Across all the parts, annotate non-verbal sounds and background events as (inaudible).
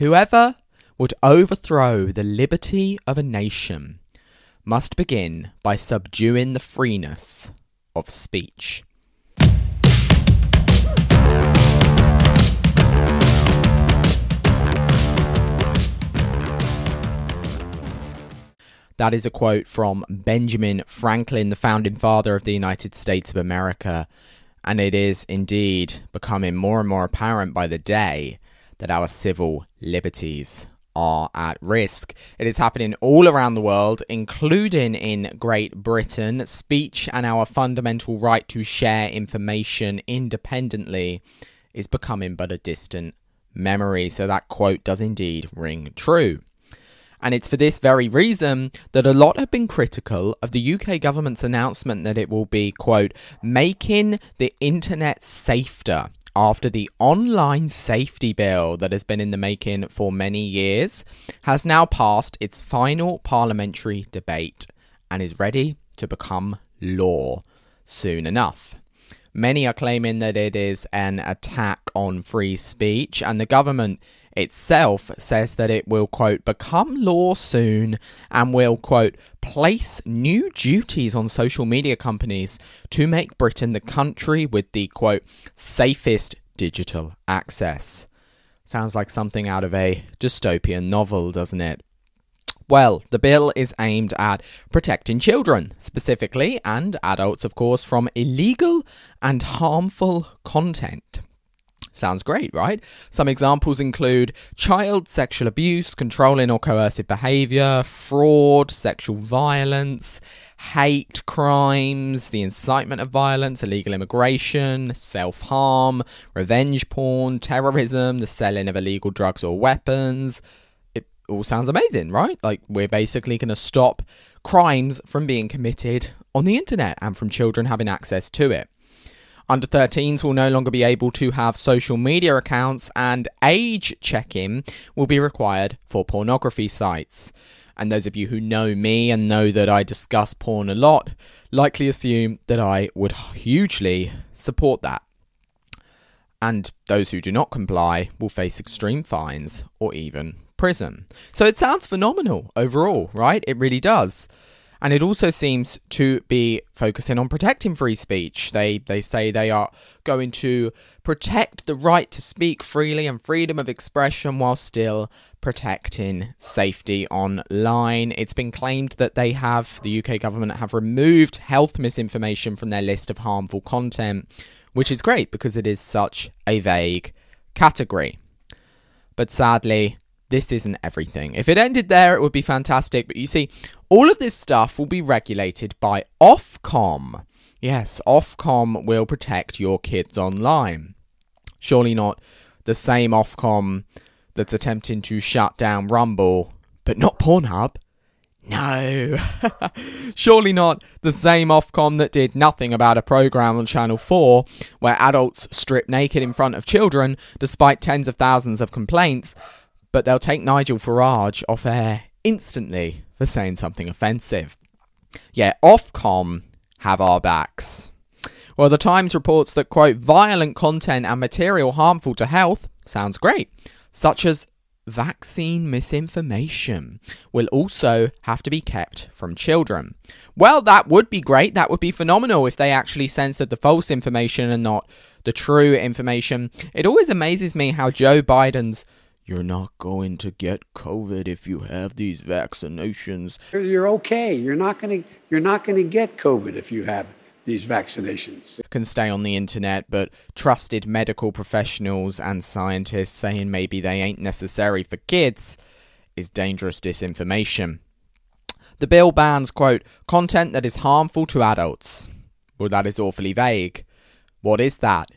Whoever would overthrow the liberty of a nation must begin by subduing the freeness of speech. That is a quote from Benjamin Franklin, the founding father of the United States of America. And it is indeed becoming more and more apparent by the day that our civil liberties are at risk. It is happening all around the world, including in Great Britain. Speech and our fundamental right to share information independently is becoming but a distant memory. So that quote does indeed ring true. And it's for this very reason that a lot have been critical of the UK government's announcement that it will be, quote, making the internet safer after the online safety bill that has been in the making for many years has now passed its final parliamentary debate and is ready to become law soon enough. Many are claiming that it is an attack on free speech, and the government itself says that it will, quote, become law soon and will, quote, place new duties on social media companies to make Britain the country with the, quote, safest digital access. Sounds like something out of a dystopian novel, doesn't it? Well, the bill is aimed at protecting children, specifically, and adults, of course, from illegal and harmful content. Sounds great, right? Some examples include child sexual abuse, controlling or coercive behaviour, fraud, sexual violence, hate crimes, the incitement of violence, illegal immigration, self harm, revenge porn, terrorism, the selling of illegal drugs or weapons. It all sounds amazing, right? Like, we're basically going to stop crimes from being committed on the internet and from children having access to it. Under 13s will no longer be able to have social media accounts, and age check in will be required for pornography sites. And those of you who know me and know that I discuss porn a lot likely assume that I would hugely support that. And those who do not comply will face extreme fines or even prison. So it sounds phenomenal overall, right? It really does. And it also seems to be focusing on protecting free speech. They they say they are going to protect the right to speak freely and freedom of expression while still protecting safety online. It's been claimed that they have the UK government have removed health misinformation from their list of harmful content, which is great because it is such a vague category. But sadly, this isn't everything. If it ended there, it would be fantastic. But you see, all of this stuff will be regulated by Ofcom. Yes, Ofcom will protect your kids online. Surely not the same Ofcom that's attempting to shut down Rumble, but not Pornhub. No. (laughs) Surely not the same Ofcom that did nothing about a program on Channel 4 where adults strip naked in front of children despite tens of thousands of complaints, but they'll take Nigel Farage off air instantly for saying something offensive. Yeah, Ofcom have our backs. Well, the Times reports that, quote, violent content and material harmful to health sounds great, such as vaccine misinformation, will also have to be kept from children. Well, that would be great. That would be phenomenal if they actually censored the false information and not the true information. It always amazes me how Joe Biden's you're not going to get COVID if you have these vaccinations. You're okay. You're not going to you're not going to get COVID if you have these vaccinations. Can stay on the internet, but trusted medical professionals and scientists saying maybe they ain't necessary for kids is dangerous disinformation. The bill bans, quote, content that is harmful to adults. Well, that is awfully vague. What is that?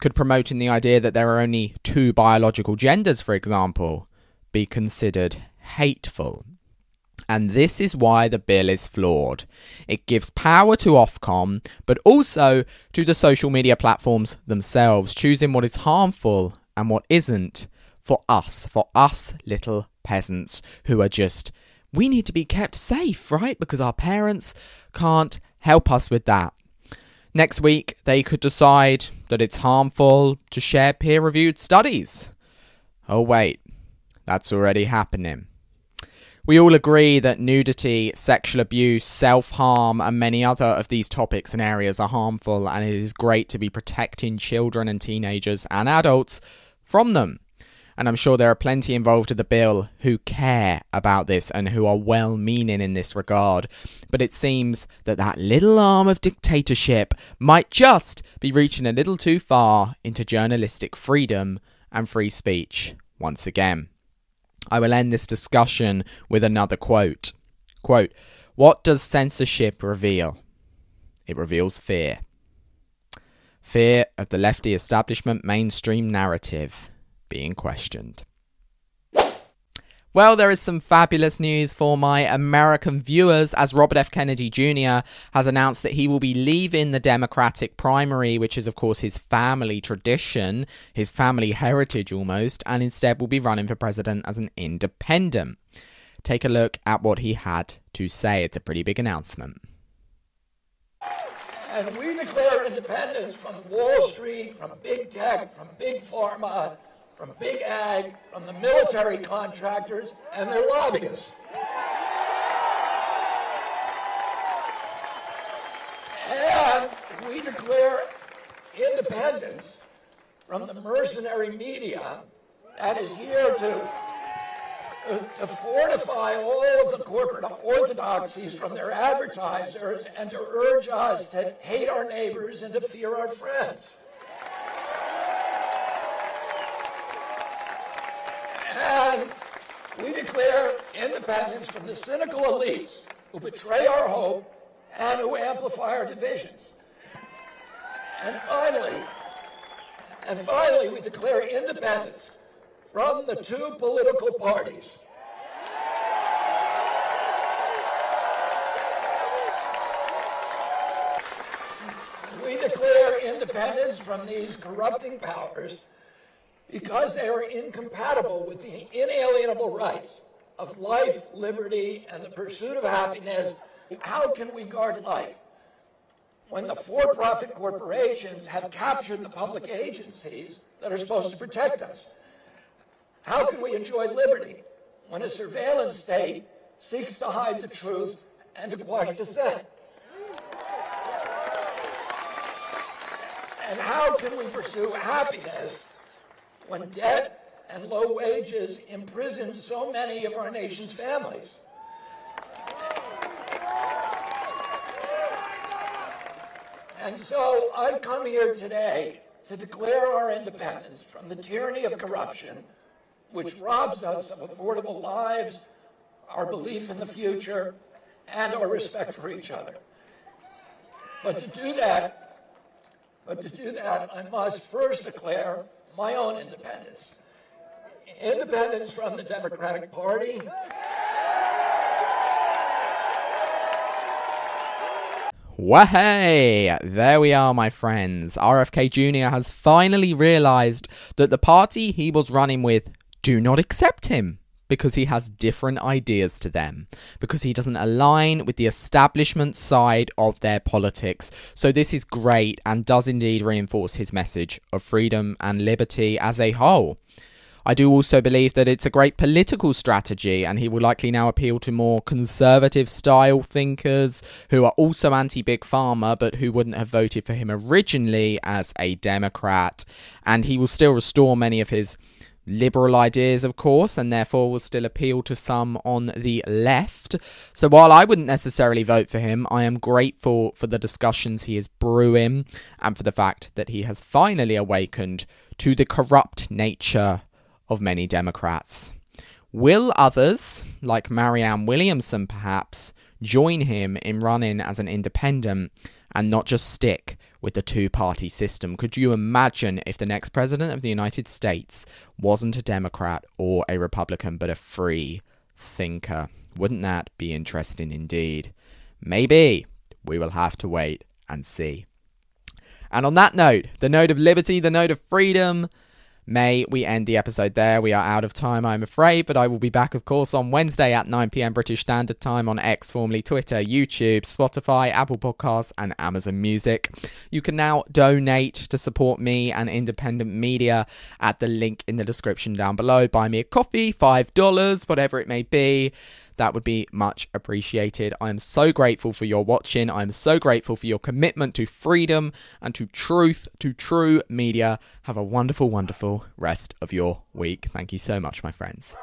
Could promoting the idea that there are only two biological genders, for example, be considered hateful? And this is why the bill is flawed. It gives power to Ofcom, but also to the social media platforms themselves, choosing what is harmful and what isn't for us, for us little peasants who are just, we need to be kept safe, right? Because our parents can't help us with that. Next week, they could decide that it's harmful to share peer reviewed studies. Oh, wait, That's already happening. We all agree that nudity, sexual abuse, self harm, and many other of these topics and areas are harmful, and it is great to be protecting children and teenagers and adults from them. And I'm sure there are plenty involved in the bill who care about this and who are well meaning in this regard. But it seems that that little arm of dictatorship might just be reaching a little too far into journalistic freedom and free speech once again. I will end this discussion with another quote. Quote, What does censorship reveal? It reveals fear. Fear of the lefty establishment mainstream narrative being questioned. Well, there is some fabulous news for my American viewers as Robert F. Kennedy Jr. has announced that he will be leaving the Democratic primary, which is, of course, his family tradition, his family heritage almost, and instead will be running for president as an independent. Take a look at what he had to say. It's a pretty big announcement. And we declare independence from Wall Street, from big tech, from big pharma from big ag, from the military contractors, and their lobbyists. And we declare independence from the mercenary media that is here to, to fortify all of the corporate orthodoxies from their advertisers and to urge us to hate our neighbors and to fear our friends. And we declare independence from the cynical elites who betray our hope and who amplify our divisions. And finally, and finally, we declare independence from the two political parties. We declare independence from these corrupting powers because they are incompatible with the inalienable rights of life, liberty, and the pursuit of happiness, how can we guard life when the for profit corporations have captured the public agencies that are supposed to protect us? How can we enjoy liberty when a surveillance state seeks to hide the truth and to quash dissent? And how can we pursue happiness when debt and low wages imprisoned so many of our nation's families. And so I've come here today to declare our independence from the tyranny of corruption, which robs us of affordable lives, our belief in the future, and our respect for each other. But to do that, but to do that, I must first declare my own independence. Independence from the Democratic Party. Wahey! There we are, my friends. RFK Jr. has finally realized that the party he was running with do not accept him because he has different ideas to them, because he doesn't align with the establishment side of their politics. So, this is great and does indeed reinforce his message of freedom and liberty as a whole. I do also believe that it's a great political strategy, and he will likely now appeal to more conservative style thinkers who are also anti Big Pharma but who wouldn't have voted for him originally as a Democrat. And he will still restore many of his liberal ideas, of course, and therefore will still appeal to some on the left. So while I wouldn't necessarily vote for him, I am grateful for the discussions he is brewing and for the fact that he has finally awakened to the corrupt nature of many Democrats. Will others, like Marianne Williamson perhaps, join him in running as an independent and not just stick with the two party system. Could you imagine if the next president of the United States wasn't a Democrat or a Republican, but a free thinker? Wouldn't that be interesting indeed? Maybe. We will have to wait and see. And on that note, the note of liberty, the note of freedom, May we end the episode there? We are out of time, I'm afraid, but I will be back, of course, on Wednesday at 9 pm British Standard Time on X, formerly Twitter, YouTube, Spotify, Apple Podcasts, and Amazon Music. You can now donate to support me and independent media at the link in the description down below. Buy me a coffee, $5, whatever it may be. That would be much appreciated. I am so grateful for your watching. I am so grateful for your commitment to freedom and to truth, to true media. Have a wonderful, wonderful rest of your week. Thank you so much, my friends.